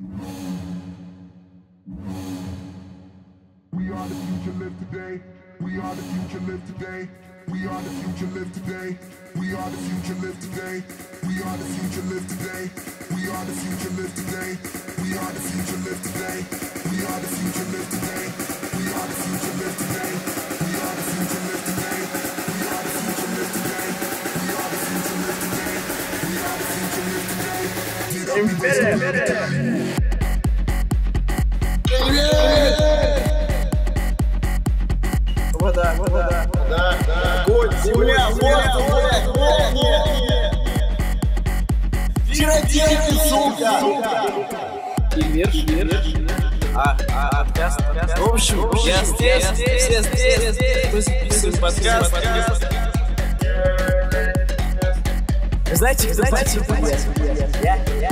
We are the future, live today. We are the future, live today. We are the future, live today. We are the future, live today. We are the future, live today. We are the future, live today. We are the future, live today. We are the future, live today. We are the future, live today. Up. Вода, вода, вода. Огонь, земля, воздух. Чародейки, сука. И верш, верш. А, а, подкаст, подкаст. В общем, я здесь, все здесь. Записываем подкаст. Вы знаете, кто знаете, кто Я, я,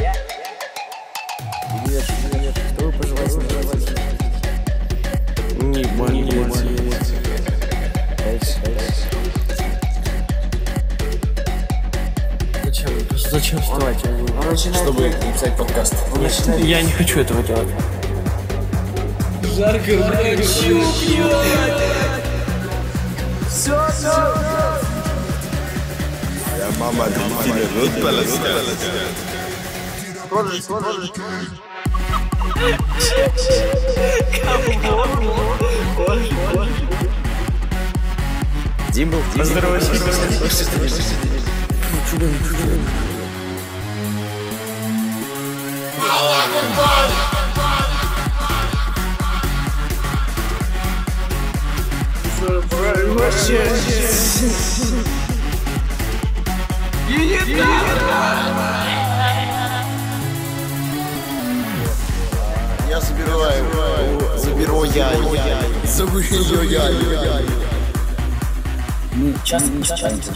чувствовать, чтобы писать подкаст. Я не хочу этого делать. Жарко, блядь. Все, все, Я мама, мама, Дим был. Поздоровайся. Я забираю. Заберу я. Заберу я. Мы часто часто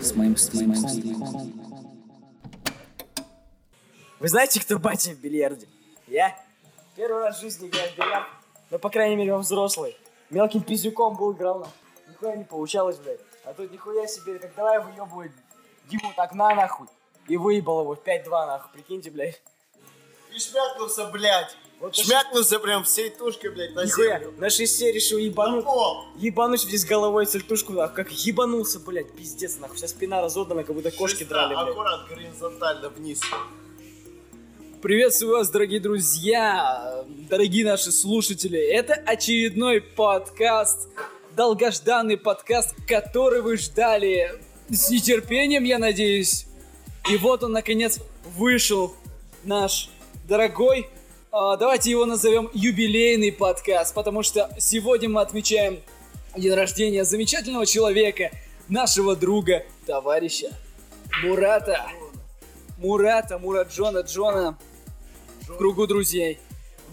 с моим компом. Вы знаете, кто батя в бильярде? Я. Первый раз в жизни играю в бильярд. Ну, по крайней мере, он взрослый. Мелким пиздюком был, играл на. Нихуя не получалось, блядь. А тут нихуя себе, так давай выебывать Диму так на нахуй. И выебал его в 5-2 нахуй, прикиньте, блядь. И шмякнулся, блядь. Вот Шмякнулся прям всей тушкой, блядь, на Нихуя, землю. на шесте решил На ебануть. пол. Ебануть здесь головой цельтушку, нахуй. Как ебанулся, блядь, пиздец, нахуй. Вся спина разодана, как будто кошки Шеста, драли, блядь. Аккурат, горизонтально вниз. Приветствую вас, дорогие друзья, дорогие наши слушатели. Это очередной подкаст, долгожданный подкаст, который вы ждали с нетерпением, я надеюсь. И вот он, наконец, вышел, наш дорогой. а, давайте его назовем юбилейный подкаст, потому что сегодня мы отмечаем день рождения замечательного человека, нашего друга, товарища Мурата. Мурата, Мураджона, Джона в кругу друзей.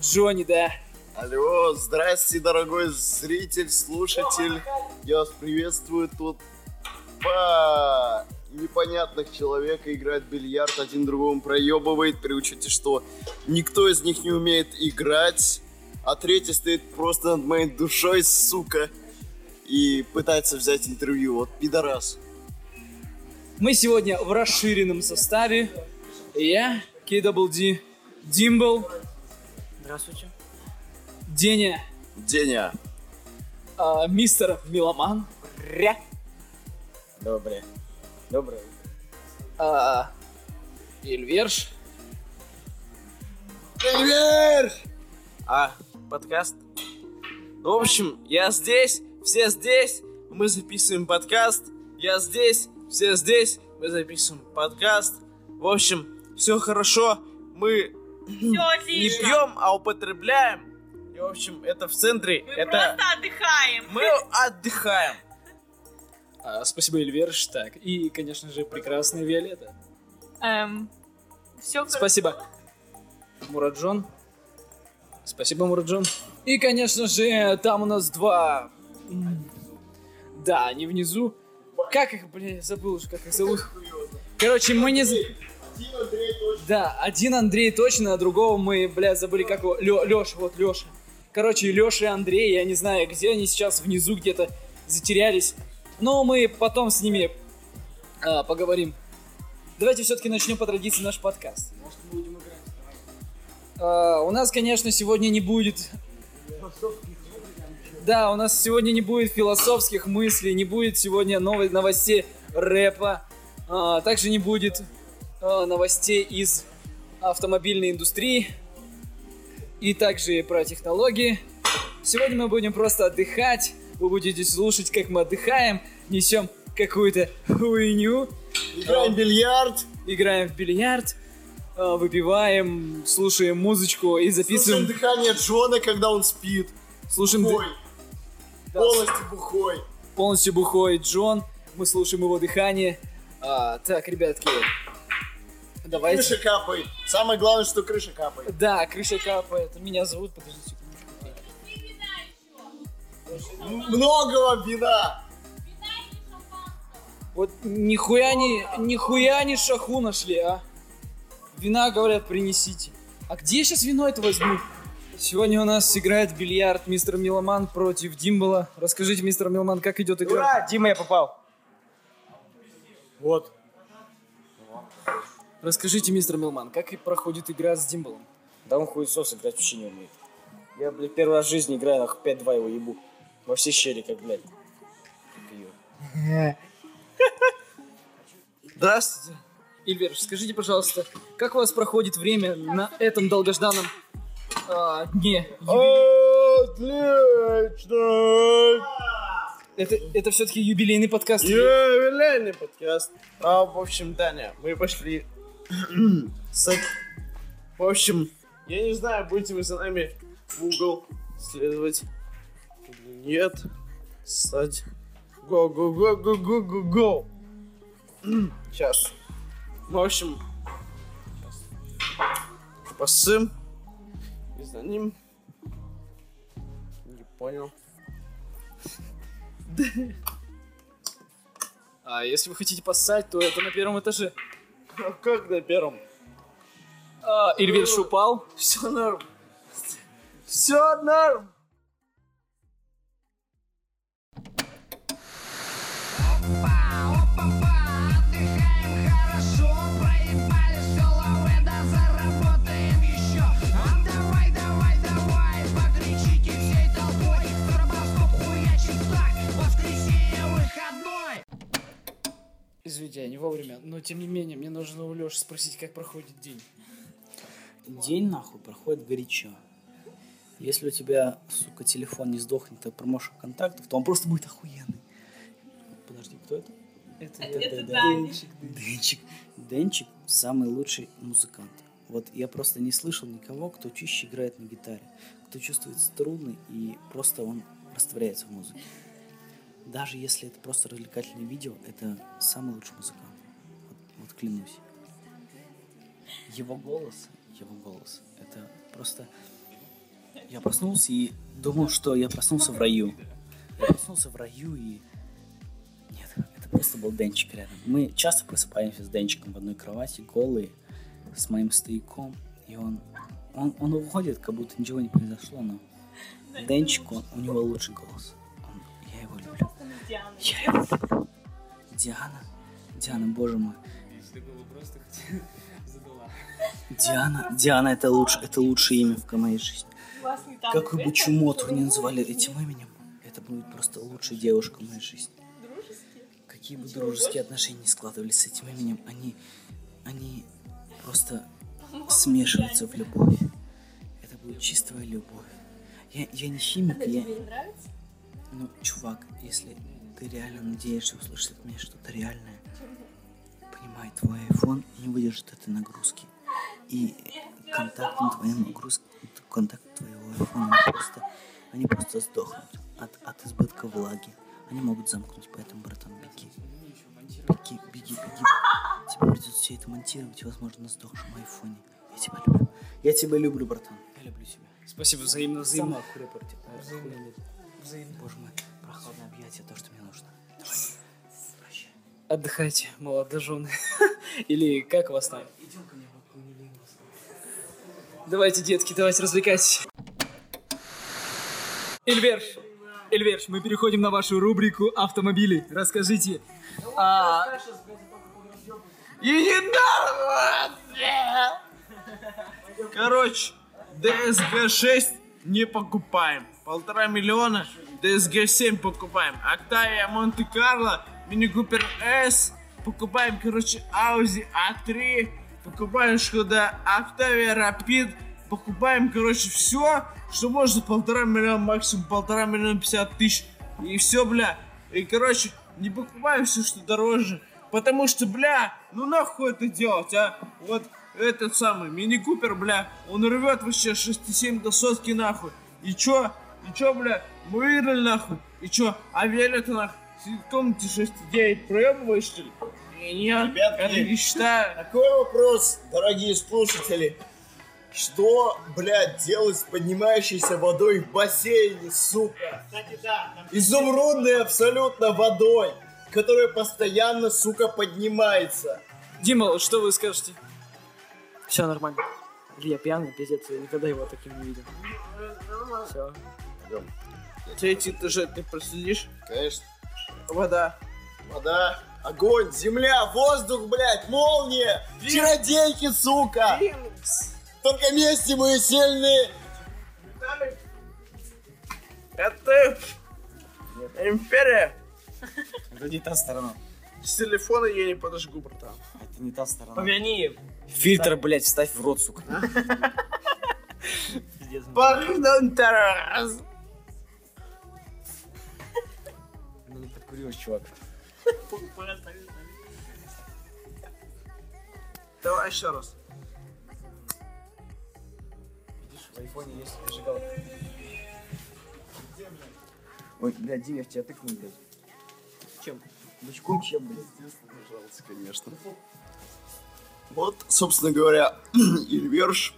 Джонни, да. Алло, здрасте, дорогой зритель, слушатель. Я вас приветствую тут. Два непонятных человека играют в бильярд, один другому проебывает, при учете, что никто из них не умеет играть, а третий стоит просто над моей душой, сука, и пытается взять интервью. Вот пидорас. Мы сегодня в расширенном составе. Я, KWD, Димбл, Здравствуйте. Деня, Деня. а, мистер Меломан, Ря. Доброе. Доброе. а, Ильверш, А, подкаст? Ну, в общем, я здесь, все здесь, мы записываем подкаст. Я здесь, все здесь, мы записываем подкаст. В общем, все хорошо, мы не пьем, а употребляем. И, в общем, это в центре, Мы это просто отдыхаем. мы отдыхаем. а, спасибо, Ильверш, так, и, конечно же, прекрасная Виолетта. Эм, все Спасибо, Мураджон. Спасибо, Мураджон. И, конечно же, там у нас два... Да, они внизу. Как их, блин, забыл уже, как их зовут. Короче, мы не... з- Да, один Андрей точно, а другого мы, бля, забыли, как его... Лё, Лёша, вот Лёша. Короче, Лёша и Андрей, я не знаю, где они сейчас внизу где-то затерялись. Но мы потом с ними а, поговорим. давайте все-таки начнем по традиции наш подкаст. А, у нас, конечно, сегодня не будет... Да, у нас сегодня не будет философских мыслей, не будет сегодня новой новостей рэпа, а, также не будет а, новостей из автомобильной индустрии и также про технологии. Сегодня мы будем просто отдыхать, вы будете слушать, как мы отдыхаем, несем какую-то хуйню, Играем в бильярд. играем в бильярд, а, выпиваем, слушаем музычку и Слушаем записываем, дыхание Джона, когда он спит. слушаем Бухой. Полностью бухой. полностью бухой Джон, мы слушаем его дыхание. А, так, ребятки, давайте. Крыша капает. Самое главное, что крыша капает. Да, крыша капает. Меня зовут, подождите секундочку. Много вам вина. Вот нихуя не, нихуя не шаху нашли, а. Вина, говорят, принесите. А где я сейчас вино это возьму? Сегодня у нас играет бильярд мистер Миломан против Димбала. Расскажите, мистер Миломан, как идет игра? Ура, Дима, я попал. Вот. Расскажите, мистер Милман, как и проходит игра с Димбалом? Да он хуесос играть вообще не умеет. Я, блядь, первый раз в жизни играю, нахуй 5-2 его ебу. Во все щели, как, блядь. Как. Здравствуйте. Ильвер, скажите, пожалуйста, как у вас проходит время на этом долгожданном а, дне? Отлично! Это, это все-таки юбилейный подкаст. Юбилейный подкаст. А, в общем, Даня, мы пошли с... В общем, я не знаю, будете вы за нами в угол следовать или нет. Стать. Го, го, го, го, го, го, го. Сейчас. В общем, посым. И за ним. Не понял. А если вы хотите поссать, то это на первом этаже. Как на первом? А, Ильвер упал. Все норм. Все норм. Извините, я не вовремя, но тем не менее, мне нужно у Леши спросить, как проходит день. День нахуй проходит горячо. Если у тебя, сука, телефон не сдохнет от промоушен контактов, то он просто будет охуенный. Подожди, кто это? Это, Это Даня. Денчик. Денчик самый лучший музыкант. Вот я просто не слышал никого, кто чище играет на гитаре, кто чувствует струны и просто он растворяется в музыке. Даже если это просто развлекательное видео, это самый лучший музыкант. Вот, вот клянусь. Его голос, его голос, это просто... Я проснулся и думал, что я проснулся в раю. Я проснулся в раю и... Нет, это просто был Денчик рядом. Мы часто просыпаемся с Денчиком в одной кровати, голые, с моим стояком, и он, он, он уходит, как будто ничего не произошло, но Денчик, он, у него лучший голос. Диана. Я его. Диана, Диана, боже мой. Диана, Диана, это лучше, это лучшее имя в моей жизни. Танк. Какой бы чумоту не называли этим именем, это будет просто лучшая девушка в моей жизни. Какие бы дружеские отношения не складывались с этим именем, они, они просто смешиваются в любовь. Это будет чистая любовь. Я, я не химик, я... Тебе не нравится? Ну, чувак, если ты реально надеешься услышать от меня что-то реальное, понимай, твой iPhone не выдержит этой нагрузки. И контакт на твоем нагрузке, контакт твоего iPhone, просто, они просто сдохнут от, от избытка влаги. Они могут замкнуть, поэтому, братан, беги. Беги, беги, беги. Тебе придется все это монтировать, возможно, на сдохшем айфоне. Я тебя люблю. Я тебя люблю, братан. Я люблю тебя. Спасибо, взаимно, взаимно. Охуенный партия. Охуенный. Боже мой, прохладное объятие, то, что мне нужно. Давай. Прощай. Отдыхайте, молодожены. Или как вас там? Идем ко мне. Давайте, детки, давайте развлекайтесь. Эльверш, Эльверш, мы переходим на вашу рубрику автомобили. Расскажите, а, Иди нахуй! Короче, DSG 6 не покупаем. Полтора миллиона, DSG 7 покупаем. Octavia Монте-Карло, Мини Купер S, покупаем, короче, Audi A3, покупаем Шкода Octavia Rapid, покупаем, короче, все, что можно полтора миллиона, максимум полтора миллиона пятьдесят тысяч. И все, бля. И, короче, не покупаем все, что дороже. Потому что, бля, ну нахуй это делать, а? Вот этот самый Мини Купер, бля, он рвет вообще 6,7 до сотки нахуй. И чё? И чё, бля, мы выиграли нахуй? И чё, а веля-то нахуй? Сидит в комнате 6,9, проебываешь что ли? Нет, Ребятки. это не считаю. Такой вопрос, дорогие слушатели. Что, блядь, делать с поднимающейся водой в бассейне, сука? Кстати, да, там Изумрудной абсолютно водой, которая постоянно, сука, поднимается. Дима, что вы скажете? Все нормально. Илья пьяный, пиздец, я никогда его таким не видел. Все. Третий этаж ты проследишь? Конечно. Вода. Вода, огонь, земля, воздух, блядь, молния, чародейки, сука. Только вместе мы сильны. Это империя. Это не та сторона. С телефона я не подожгу, братан. Это не та сторона. поверни. Фильтр, блядь, вставь в рот, сука. Тарас. Подкурилась, чувак. Давай еще раз. Видишь, в айфоне есть зажигалка. Ой, блядь, Дим, я в тебя тыкнул, блядь. Чем? Бычком чем, блядь? Пожалуйста, конечно. Вот, собственно говоря, Ильверш,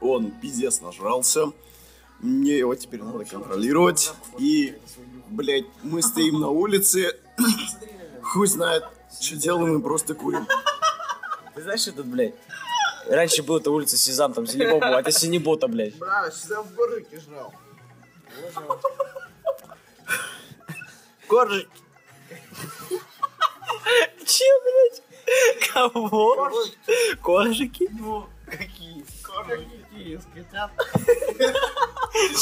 он пиздец нажрался. Мне его теперь надо контролировать. И, блядь, мы стоим на улице. Хуй знает, что делаем, мы просто курим. Ты знаешь этот, блядь? Раньше была эта улица Сезам, там Зелебо был, а это Синебота, блядь. Бра, сюда в горлике жрал. Коржик. Че, блядь? Кого? Коржики? Ну, какие? Коржики какие? Скотят.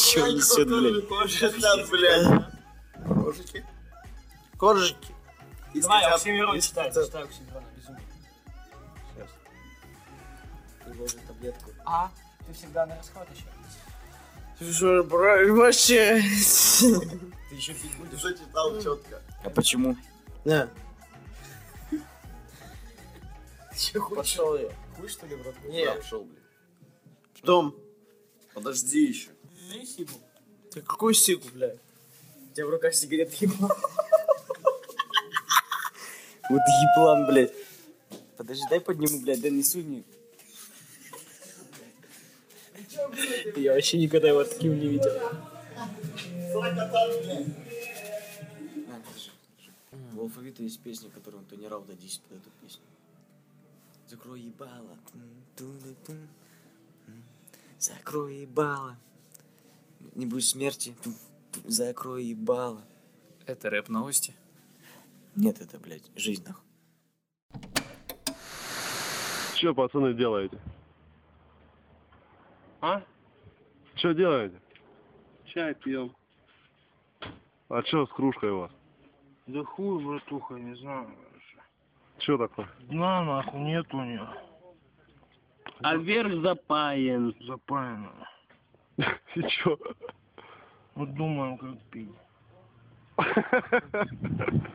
Че несет, блядь? Коржики, блядь. Коржики. Коржики. Давай, скотят. Оксимирон И читай, читай Оксимирона, безумно. Приложи таблетку. А, ты всегда на расход еще. Слушай, бра, вообще. Ты еще пить будешь? Зачитал четко. А почему? На. Пошел я. Хуй, что ли, в рот? Нет. Пошел, блядь. Том, Подожди еще. Ну ты какую сику, блядь? У тебя в руках сигарет еблан. Вот еблан, блядь. Подожди, дай подниму, блядь, дай несу не. Я вообще никогда его таким не видел. В алфавите есть песня, которую Антони Рауда 10 под эту песню. Закрой ебало. Закрой ебало. Не будет смерти. Закрой ебало. Это рэп новости. Нет, это, блядь, жизнь нахуй. Че, пацаны, делаете? А? Че делаете? Чай пьем. А че с кружкой у вас? Да хуй, братуха, не знаю. Че такое? Дна нахуй нет у нее. А верх запаян. Запаян. И че? Вот думаем, как пить.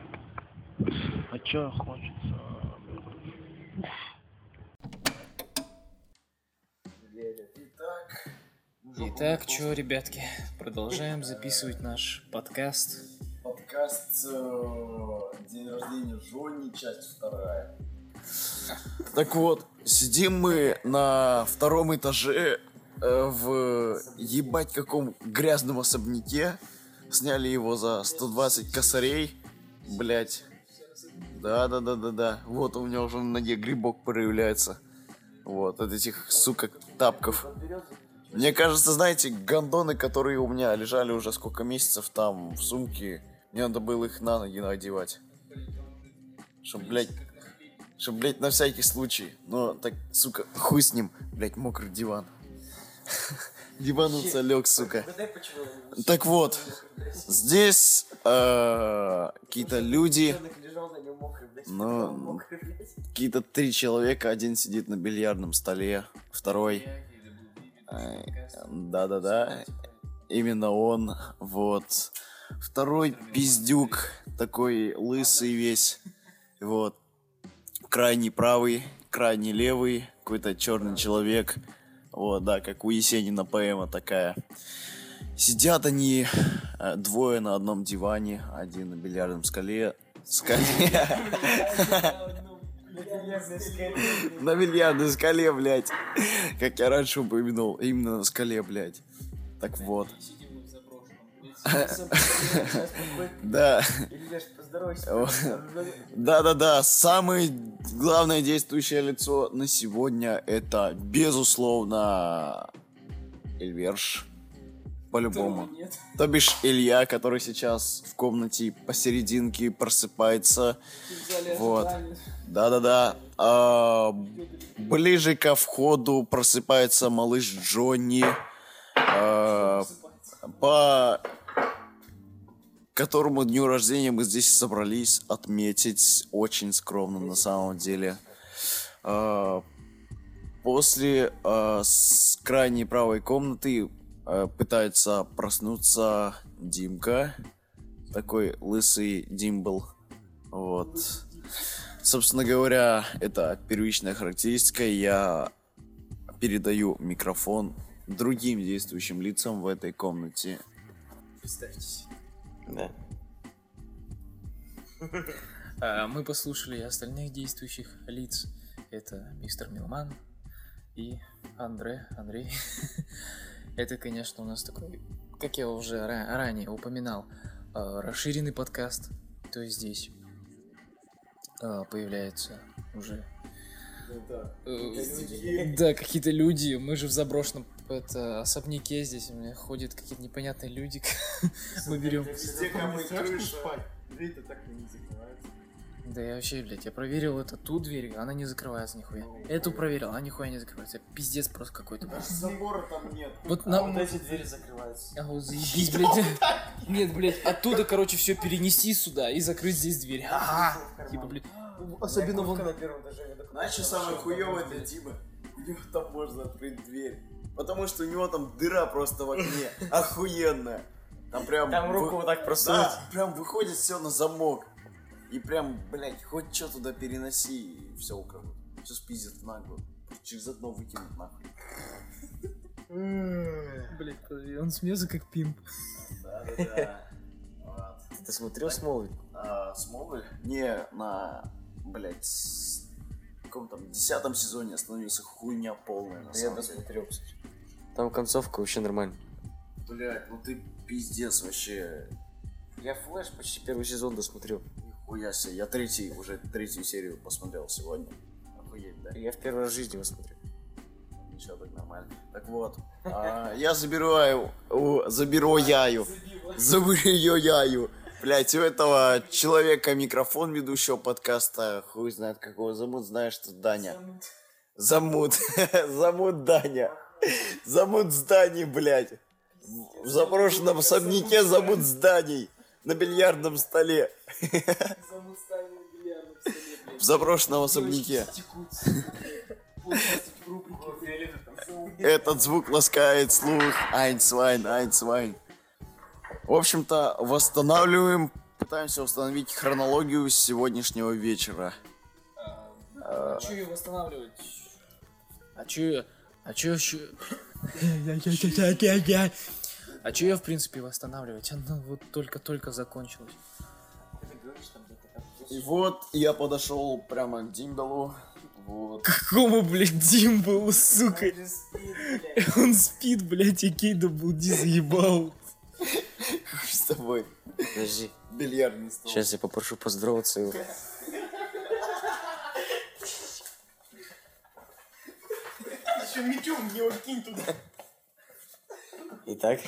А чё хочется? Итак, чё, ребятки, продолжаем записывать наш подкаст. Подкаст э, День рождения Жони, часть вторая. Так вот, сидим мы на втором этаже в ебать каком грязном особняке. Сняли его за 120 косарей. Блять. Да, да, да, да, да. Вот у меня уже на ноге грибок проявляется. Вот, от этих, сука, тапков. Мне кажется, знаете, гондоны, которые у меня лежали уже сколько месяцев там в сумке, мне надо было их на ноги надевать. Чтоб, блядь, Чтоб, блядь, на всякий случай. Но так, сука, хуй с ним. Блядь, мокрый диван. Дивануться лег, сука. Так вот, здесь э, какие-то люди, ну, какие-то три человека, один сидит на бильярдном столе, второй, э, да-да-да, именно он, вот, второй пиздюк, такой лысый весь, вот, крайний правый, крайний левый, какой-то черный человек, вот, да, как у Есенина поэма такая. Сидят они э, двое на одном диване, один на бильярдном скале. Скале. На бильярдной скале, блядь. Как я раньше упомянул. Именно на скале, блядь. Так вот. Да. Да-да-да, самое главное действующее лицо на сегодня это, безусловно, Эльверш. По-любому. То бишь Илья, который сейчас в комнате посерединке просыпается. Вот. Да-да-да. А, ближе ко входу просыпается малыш Джонни. А, по которому дню рождения мы здесь собрались отметить очень скромно на самом деле. А, После а, с крайней правой комнаты а, пытается проснуться Димка, такой лысый Димбл. Вот. Собственно говоря, это первичная характеристика. Я передаю микрофон другим действующим лицам в этой комнате. Представьтесь. Да. А, Мы послушали остальных действующих лиц. Это мистер Милман и Андре, Андрей. Это, конечно, у нас такой, как я уже ра- ранее упоминал, а, расширенный подкаст. То есть здесь а, появляется уже... Э, Да, какие-то люди. Мы же в заброшенном это, особняке здесь. У меня ходят какие-то непонятные люди. Мы берем... Да я вообще, блядь, я проверил это ту дверь, она не закрывается нихуя. Эту проверил, она нихуя не закрывается. Пиздец просто какой-то, блядь. Забора там нет. Вот на... эти двери закрываются. А вот заебись, блядь. Нет, блядь, оттуда, короче, все перенести сюда и закрыть здесь дверь. Ага. Типа, блядь. Особенно вон... на первом этаже. Знаешь, что самое хуёвое для Димы? У него там можно открыть дверь. Потому что у него там дыра просто в окне. Охуенная. Там прям... Там руку вот так просунуть. Да, прям выходит все на замок. И прям, блядь, хоть что туда переноси, и все украдут. Все спиздят в наглую. Через одно выкинут нахуй. Блядь, подожди, он смеется как пимп. Да-да-да. Ты смотрел Смолвиль? А, Смолвиль? Не, на, блядь, каком там десятом сезоне остановился хуйня полная, на Я самом деле. досмотрел, кстати. Там концовка вообще нормальная. Блядь, ну ты пиздец вообще. Я Флэш почти первый сезон досмотрел. Нихуя себе. Я третий, уже третью серию посмотрел сегодня. Охуеть, да? Я в первый раз в жизни его смотрел. Ничего, так нормально. Так вот, а, я забираю, у- заберу яю. Заберу яю. Блять, у этого человека микрофон ведущего подкаста, хуй знает, как его зовут, знаешь, что Даня. Замут. Замут Даня. Замут зданий, блядь. В заброшенном особняке замут зданий. На бильярдном столе. В заброшенном особняке. Этот звук ласкает слух. Айнсвайн, Айнсвайн. В общем-то, восстанавливаем, пытаемся установить хронологию сегодняшнего вечера. Че ее восстанавливать? А че я... А че. А че я, в принципе, восстанавливать? Она вот только-только закончилась. И вот я подошел прямо к Димбелу. Вот. Какому, блядь, Димбалу, сука? Он спит, блядь, и Кейда Булди заебал. Хуй с тобой. Подожди. Бильярдный стол. Сейчас я попрошу поздороваться его. Еще мечом не кинь туда. Итак,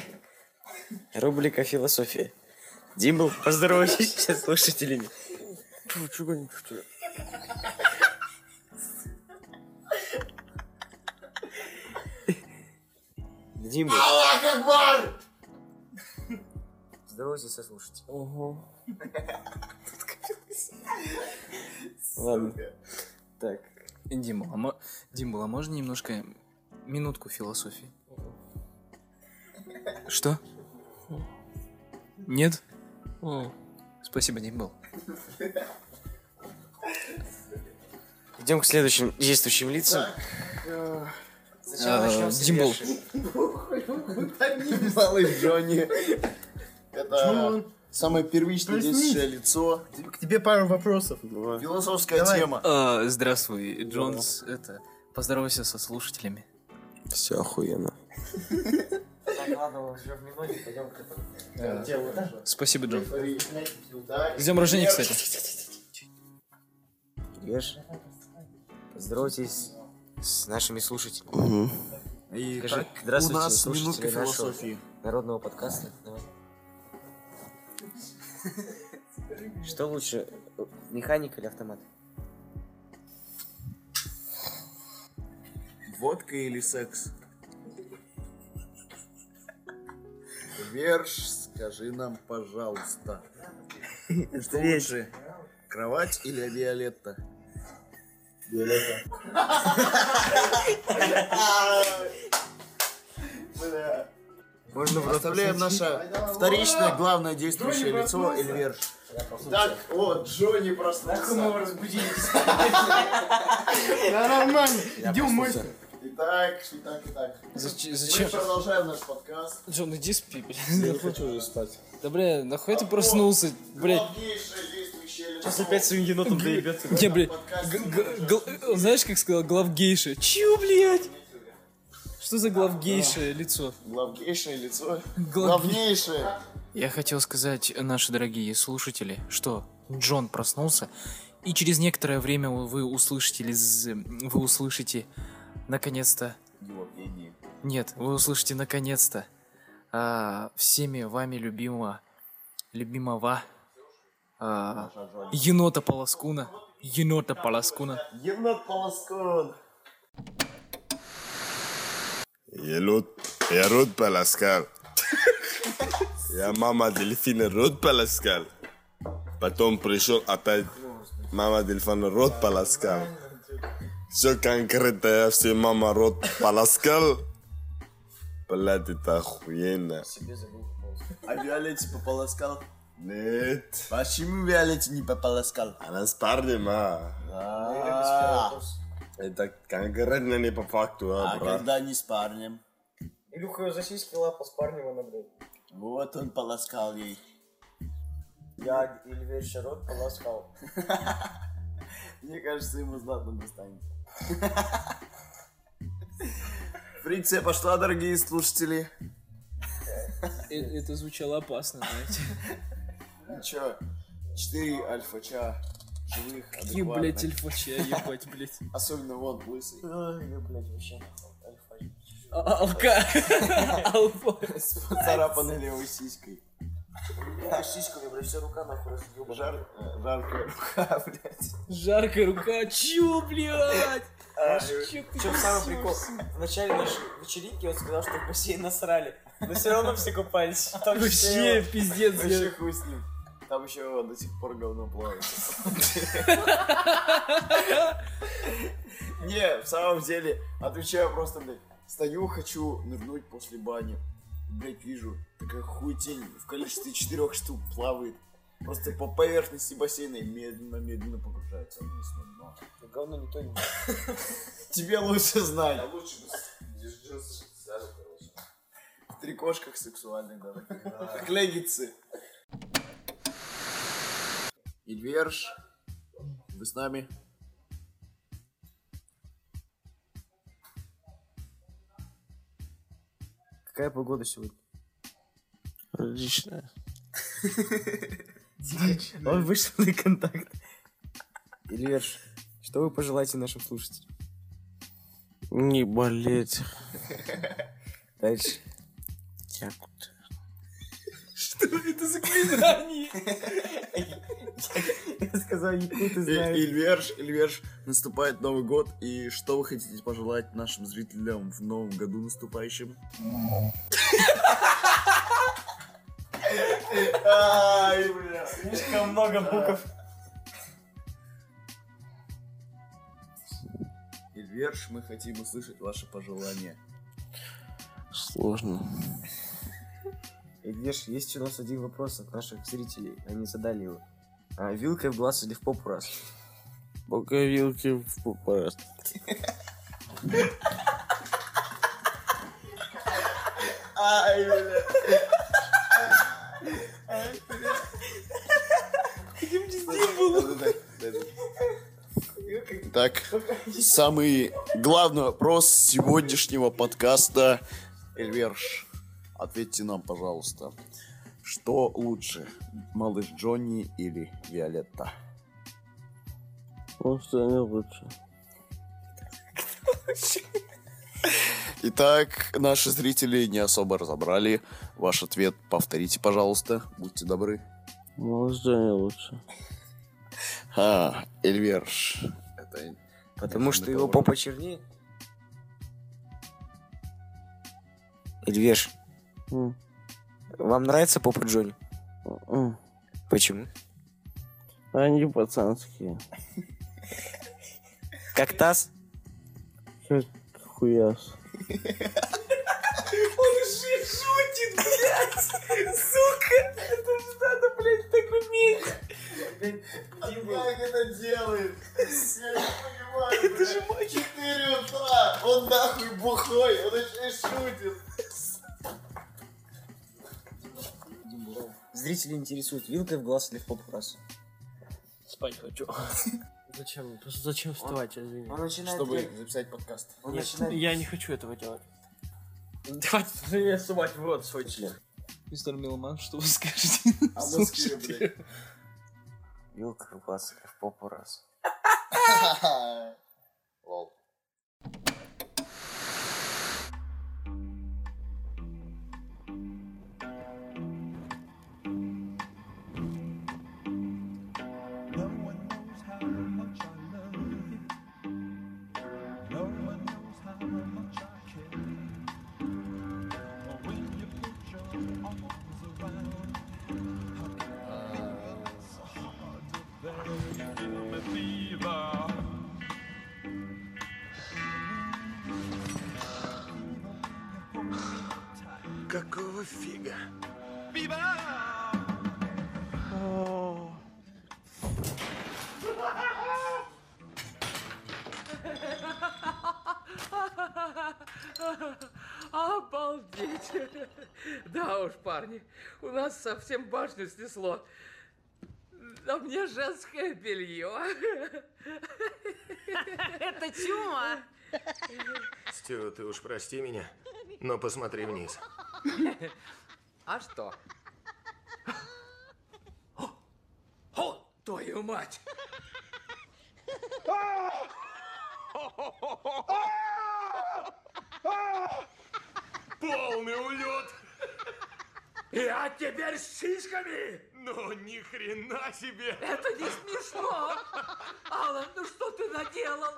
рубрика «Философия». Димбл, поздоровайся с слушателями. Ты что гонишь, что ли? Димбл. Аллах Акбар! Поздоровайтесь со слушателем. Ого. Ладно. Так. Дима, а, мо- Дима, а можно немножко минутку философии? Что? Нет? Спасибо, Димбл. Идем к следующим действующим лицам. А, Димбл, Малый Джонни. Это самое первичное действующее лицо. К тебе пару вопросов. Философская тема. а, здравствуй, Джонс. Это, поздоровайся со слушателями. Все охуенно. Так, ладно, уже в минуте, пойдем к этому. Спасибо, Джон. С днем рождения, кстати. Ешь. Поздоровайтесь с нашими слушателями. И Скажи, так, у здравствуйте, нас слушатели минутка философии. народного подкаста. Давай. Что лучше, механик или автомат? Водка или секс? Верш, скажи нам, пожалуйста. Что лучше, кровать или Виолетта? Виолетта. Можно Представляем наше вторичное главное действующее лицо Эльверш. Так, вот, Джонни проснулся. Да нормально. Идем мойся. Итак, итак, итак. Зач- Мы Зачем? продолжаем наш подкаст. Джон, иди спи, блядь. Я хочу уже спать. Да, бля, нахуй ты проснулся, блядь. Сейчас опять своим енотом доебется. Не, блядь, знаешь, как сказал, главгейша? Чё, блядь? Что за главгейшее лицо? Главнейшее лицо. Глав- Главнейшее. Я хотел сказать, наши дорогие слушатели, что Джон проснулся, и через некоторое время вы услышите, лиз- вы услышите, наконец-то, Его пение. нет, вы услышите наконец-то а, всеми вами любимого, любимого а, енота Полоскуна, енота Полоскуна. Енот Полоскон. Я Рот, я Рот Паласкал. Я мама дельфина Рот Паласкал. Потом пришел опять мама дельфина Рот Паласкал. Все конкретно, я все мама Рот Паласкал. Блядь, это охуенно. А Виолетте пополоскал? Нет. Почему Виолетте не пополоскал? Она с парнем, а. Это конкретно не по факту, а, а брат. когда не с парнем? Илюха ее за сиськи лапа с парнем она, блядь. Вот он полоскал ей. Я Ильвер Шарот полоскал. Мне кажется, ему знатно достанется. Фрикция пошла, дорогие слушатели. Э, Это звучало опасно, знаете. Ничего, четыре альфача живых, Какие, блядь, эльфача, ебать, блядь. Особенно вот лысый. Ой, блядь, вообще нахуй. Альфа. А- Алка. Алфа. С поцарапанной левой сиськой. Сука, сиськами, блядь, вся рука нахуй разъебана. Жар, э, жаркая рука, блядь. Жаркая рука. Чё, блядь? Чё ты Причем самый прикол, в начале нашей вечеринки он сказал, что в бассейн насрали. Но все равно все купались. Вообще, пиздец. Вообще я- хуй с ним. Там еще до сих пор говно плавает. Не, в самом деле, отвечаю просто, блядь, стою, хочу нырнуть после бани. Блядь, вижу, такая хуетень в количестве четырех штук плавает. Просто по поверхности бассейна и медленно-медленно погружается вниз на дно. Говно не то не Тебе лучше знать. В трикошках сексуальных, да. таких. Как леггинсы. Ильверш, вы с нами? Какая погода сегодня? Отлично. Он вышел на контакт. Ильверш, что вы пожелаете нашим слушателям? Не болеть. Дальше. Дякую. Это заклинание? Я сказал, якуты И- знают. Ильверш, Ильверш, наступает Новый год, и что вы хотите пожелать нашим зрителям в Новом году наступающем? Ай, бля, слишком много букв. Ильверш, мы хотим услышать ваши пожелания. Сложно. Видишь, есть у нас один вопрос от наших зрителей. Они задали его. А, вилкой в глаз или в попу раз? Пока вилки в попасть. Ай, бля. Так, самый главный вопрос сегодняшнего подкаста. Эльверш, ответьте нам, пожалуйста. Что лучше, малыш Джонни или Виолетта? Что не лучше. Итак, наши зрители не особо разобрали ваш ответ. Повторите, пожалуйста, будьте добры. Малыш Джонни лучше. А, Эльверш. Это Потому что его попа чернее? Эльвеш, М, вам нравится попа Джонни? м. Почему? Они пацанские. Как таз? Как хуяс. Он же шутит, блядь! Сука! Это же надо, блядь, так уметь! А как это делает? Я не понимаю. Это же 4 утра. Он нахуй бухой. Он еще и шутит. Зрители интересуют, вилкой в глаз или в попу раз? Спать хочу. Зачем? Просто зачем вставать, извини? Он начинает... Чтобы делать- записать подкаст. Он Нет, начинает... я не хочу этого делать. Давайте мне сувать в рот свой член. Мистер Милман, что вы скажете? А в Москве, блядь. Вилка в глаз или в попу раз? Лол. Фига? Обалдеть! Да уж, парни, у нас совсем башню снесло. На мне женское белье. Это чума. Стю, ты уж прости меня, но посмотри вниз. А что? О, твою мать! Полный улет! Я теперь с шишками! Ну, ни хрена себе! Это не смешно! Алан, ну что ты наделал?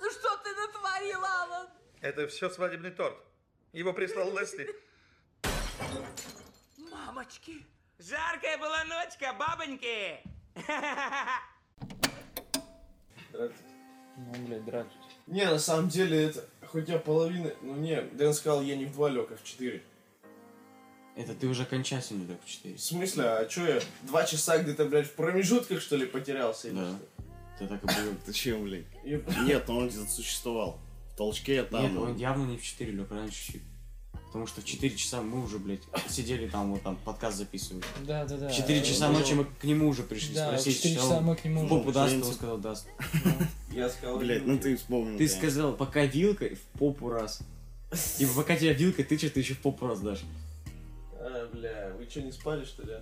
Ну что ты натворил, Алан? Это все свадебный торт. Его прислал Лесли. Мамочки! Жаркая была ночка, бабоньки. Ну, блядь, драться. Не, на самом деле, это хоть я половина... Ну не, Дэн сказал, я не в два лег, а в четыре. Это ты уже окончательно лег в 4. В смысле, а чё я? Два часа где-то, блядь, в промежутках, что ли, потерялся? или Да. что? Ты так и был. Ты чем, блядь? Я- Нет, он где-то существовал. В толчке там. Нет, он явно не в 4 лег, раньше чуть. Потому что в 4 часа мы уже, блядь, сидели там, вот там, подкаст записывали. Да, да, да. В 4 часа Ну, ночи мы к нему уже пришли Да, в спросить, 4 что часа он мы к нему в уже попу даст, он сказал даст. Я сказал... Блядь, ну ты вспомнил. Ты сказал, пока вилкой, в попу раз. Типа, пока тебя вилкой тычет, ты еще в попу раз дашь. А, бля, вы что, не спали, что ли?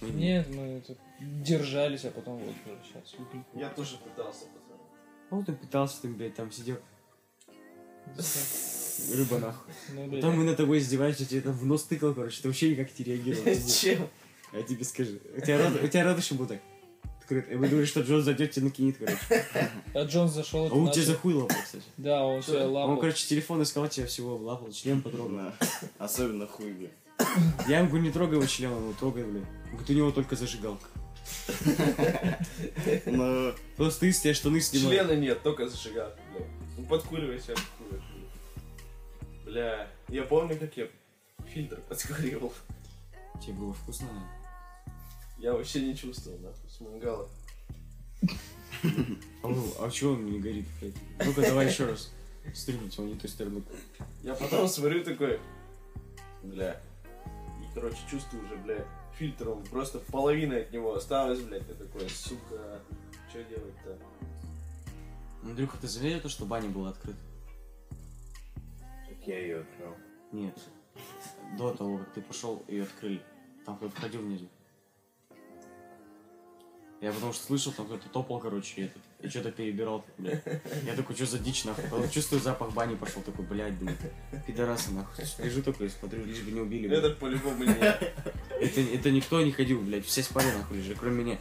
Нет, мы тут держались, а потом вот уже сейчас. Я тоже пытался, пацаны. Ну, ты пытался, ты, блядь, там сидел. Рыба нахуй. Ну. Потом мы на тобой издевались, я тебе там в нос тыкал, короче, ты вообще никак не реагировал. Чем? Я тебе скажу. У тебя рот, у тебя рот еще был так. открыт. И вы думаете, что Джон зайдет, тебе накинет, короче. А Джонс зашел. А он тебя за хуй лапал, кстати. Да, он тебя лапал. Он, короче, телефон искал, тебя всего лапал, член потрогал. Особенно хуй, бля. Я ему говорю, не трогай его член, он его трогает, бля. Он говорит, у него только зажигалка. Но... Просто ты с тебя штаны снимаешь. Члена нет, только зажигалка. Ну подкуривай себя, подкуривай. Бля, я помню, как я фильтр подкуривал. Тебе было вкусно? Я вообще не чувствовал, нахуй, с мангала. А, ну, а чего он не горит, блядь? Ну-ка, давай еще раз. Стрельнуть его не той стороны. Я потом смотрю такой, бля, и, короче, чувствую уже, бля, фильтром просто половина от него осталась, блядь, я такой, сука, что делать-то? Андрюха, ты заметил то, что баня была открыта? Так я ее открыл. Нет. До того, как ты пошел, ее открыли. Там кто-то ходил внизу. Я потому что слышал, там кто-то топал, короче, и, этот, и что-то перебирал, блядь. Я такой, что за дичь, нахуй? Потом чувствую запах бани пошел, такой, блядь, думаю, пидорасы, нахуй. Лежу такой, смотрю, лишь бы не убили. блядь. Это по-любому не я. Это, это никто не ходил, блядь, все спали, нахуй, лежали, кроме меня.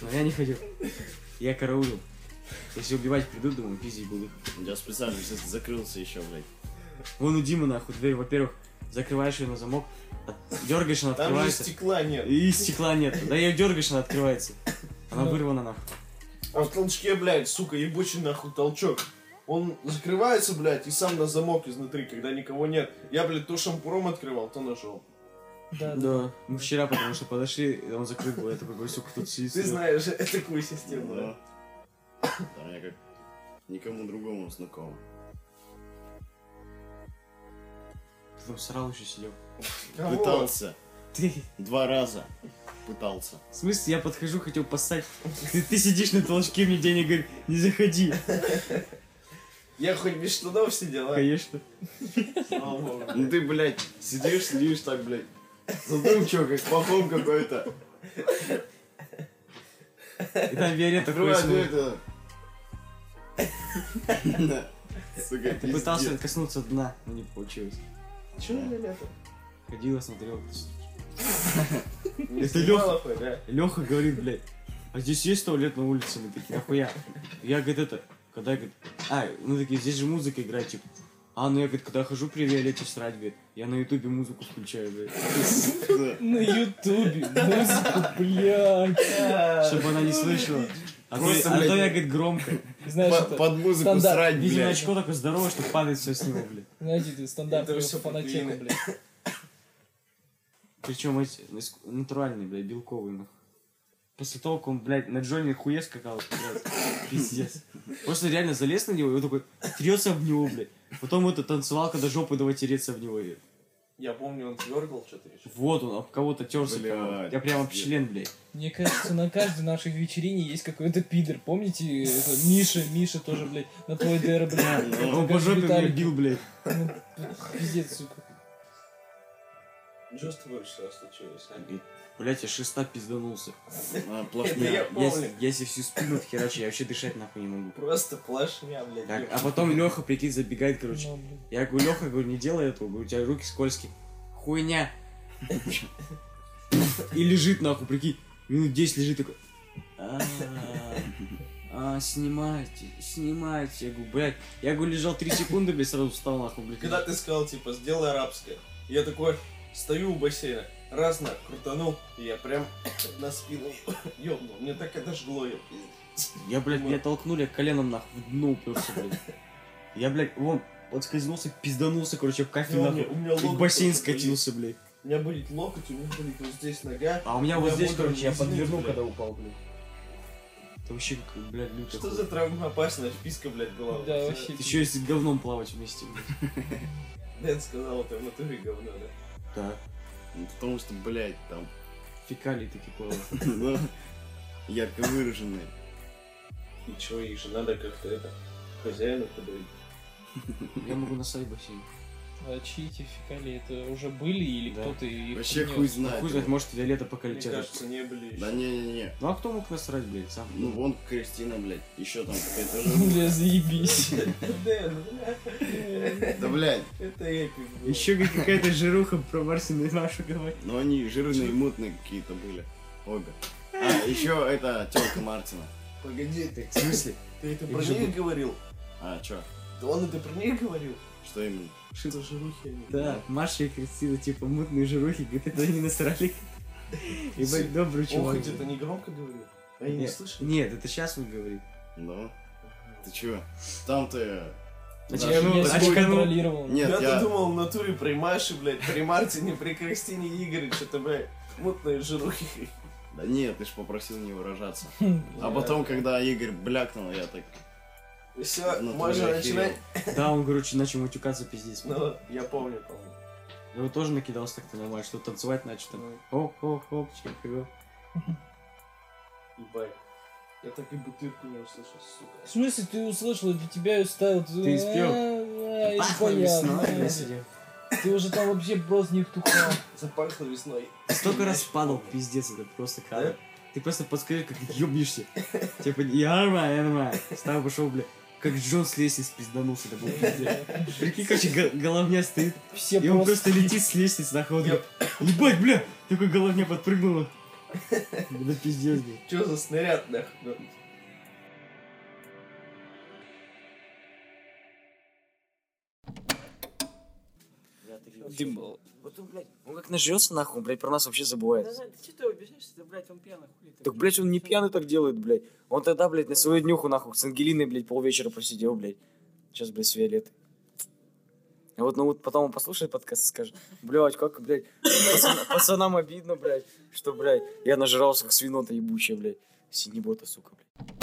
Но я не ходил. Я караулил. Если убивать придут, думаю, пиздить буду. Я специально сейчас закрылся еще, блядь. Вон у Димы, нахуй, дверь, во-первых, закрываешь ее на замок, дергаешь, она Там же открывается. стекла нет. И стекла нет. Да ее дергаешь, она открывается. Она Ну. вырвана нахуй. А в толчке, блядь, сука, ебучий нахуй толчок. Он закрывается, блядь, и сам на замок изнутри, когда никого нет. Я, блядь, то шампуром открывал, то ножом. Да. Мы вчера, потому что подошли, и он закрыт был. Я такой, сука, тут сидит. Ты знаешь такую систему, да? Там я как никому другому знаком. Ты там срал еще сидел. Пытался. Ты... Два раза. Пытался. В смысле, я подхожу, хотел поссать. Ты, ты сидишь на толчке, мне денег говорит, не заходи. Я хоть без штанов сидел, а? Конечно. Слава богу. Ну ты, блядь, сидишь, сидишь так, блядь. Задумчиво, как пахом какой-то. И там Виолетта да. Сука, Ты пытался коснуться дна, но не получилось. Я лето? Ходила, смотрела. Не Это Леха. Леха говорит, блядь, а здесь есть туалет на улице? Мы такие, нахуя? Я, говорит, это, когда, говорит, а, мы такие, здесь же музыка играет, типа. А, ну я, говорит, когда хожу при Виолетте срать, говорит, я на ютубе музыку включаю, блядь. На ютубе музыку, блядь. Чтобы она не слышала. А то, Просто, а то я, говорит, громко. Знаешь, Под- музыку стандарт. срать, Видимо, блядь. очко такое здоровое, что падает все с него, блядь. Знаете, это стандарт Это всё фанатеха, протеины. блядь. Причем эти иск- натуральные, блядь, белковые, нахуй. После того, как он, блядь, на Джонни хуе скакал, блядь, пиздец. Просто реально залез на него, и он такой трется об него, блядь. Потом это танцевал, когда жопу давай тереться в него. Я помню, он твергал что-то еще. Вот он, об кого-то терся. Блядь, прям. Я прям об член, блядь. Мне кажется, на каждой нашей вечерине есть какой-то пидор. Помните, это Миша, Миша тоже, блядь, на твой ДР, блядь. Он по жопе меня бил, блядь. Ну, Пиздец, сука. Что с тобой что случилось, а? И, Блядь, я шеста пизданулся. А, плашмя. я. Если, если всю спину отхерачу, я вообще дышать нахуй не могу. Просто плашмя, блядь. Так, а потом Леха, прикинь, забегает, короче. Ну. Я говорю, Леха, говорю, не делай этого, говорю, у тебя руки скользкие. Хуйня. И лежит нахуй, прикинь. Минут 10 лежит такой. «А, А, снимайте, снимайте. Я говорю, блядь. Я говорю, лежал 3 секунды, блядь, сразу встал нахуй, блядь. Когда ты сказал, типа, сделай арабское, я такой стою у бассейна, раз на крутанул, и я прям на спину ёбнул. Мне так это жгло, я блядь, меня толкнули, коленом нахуй в дно уперся, блядь. Я, блядь, вон, подскользнулся, пизданулся, короче, в кафель у нахуй. меня- у меня И в бассейн скатился, блядь. У меня болит локоть, у меня болит вот здесь нога. А у меня вот здесь, короче, я подвернул, когда упал, блядь. Это вообще, как, блядь, люто. Что за травмоопасная вписка, блядь, была? Да, вообще. Ты еще если говном плавать вместе, блядь. Дэн сказал, это в натуре говно, да? Так. Ну, потому что, блядь, там, Фекалии такие плавают. ну, ярко выраженные. И чё, их же надо как-то это, хозяину подавить. Я могу на сайт бассейн. А чьи эти фекалии? Это уже были или Да. кто-то их Вообще принес? хуй Ну, знает. хуй знает, может, Виолетта Мне поколетела. кажется, не были еще. Да не-не-не. Ну а кто мог насрать, блядь, сам? Ну, вон Кристина, блядь, еще там какая-то Бля, заебись. Да, блядь. Это эпик. был. Еще какая-то жируха про Марсину и Машу говорит. Но они жирные, мутные какие-то были. Обе. А, еще это тёлка Мартина. Погоди, ты. В смысле? Ты это про них говорил? А, чё? Да он это про них говорил? Что именно? Что жирухи они? Да, Маша и Кристина, типа, мутные жирухи, говорит, это они насрали. Ебать, добрый Он чувак. хоть это не громко говорил? А я не слышал? Нет, это сейчас он говорит. Ну? Ты чё? Там ты... Я себя контролировал. Нет, Я-то я... думал в натуре при Маше, блядь, при Мартине, при Кристине Игорь, что-то, блядь, мутные жирухи. Да нет, ты ж попросил не выражаться. А потом, когда Игорь блякнул, я так... Все, можно начинать. Да, он, короче, начал матюкаться пиздец. Ну, я помню, помню. Его тоже накидался так-то нормально, что танцевать начал там. Оп, оп, оп, чего. Ебать. Я так и бутырку не услышал, сука. В смысле ты услышал, для тебя ее ставил? Ты и спел. Это Пахло понятно. весной, я сидел. Ты уже там вообще просто не втухал. Запахло весной. Столько раз падал, пиздец, это просто кадр. Ты просто подскажи, как ёбнешься. Типа, я нормально, я нормально. Став пошел, бля. Как Джон с лестницы пизданулся, это был пиздец. Прикинь, короче, го- головня стоит, Все и он просто- летит с лестницы на ход. Ебать, бля, такой головня подпрыгнула. Да пиздец. Че за снаряд, нахуй? Дым, вот он, блядь, он как нажрется нахуй, он, блядь, про нас вообще забывает. Да, ты что ты объясняешь, что, блядь, он пьяный, хули? Так, блядь, он не пьяный так делает, блядь. Он тогда, блядь, на свою днюху, нахуй, с Ангелиной, блядь, полвечера просидел, блядь. Сейчас, блядь, с Виолеттой. А вот, ну вот потом он послушает подкаст и скажет, блядь, как, блядь, пацан- пацанам обидно, блядь, что, блядь, я нажрался как свинота ебучая, блядь. Синебота, сука, блядь.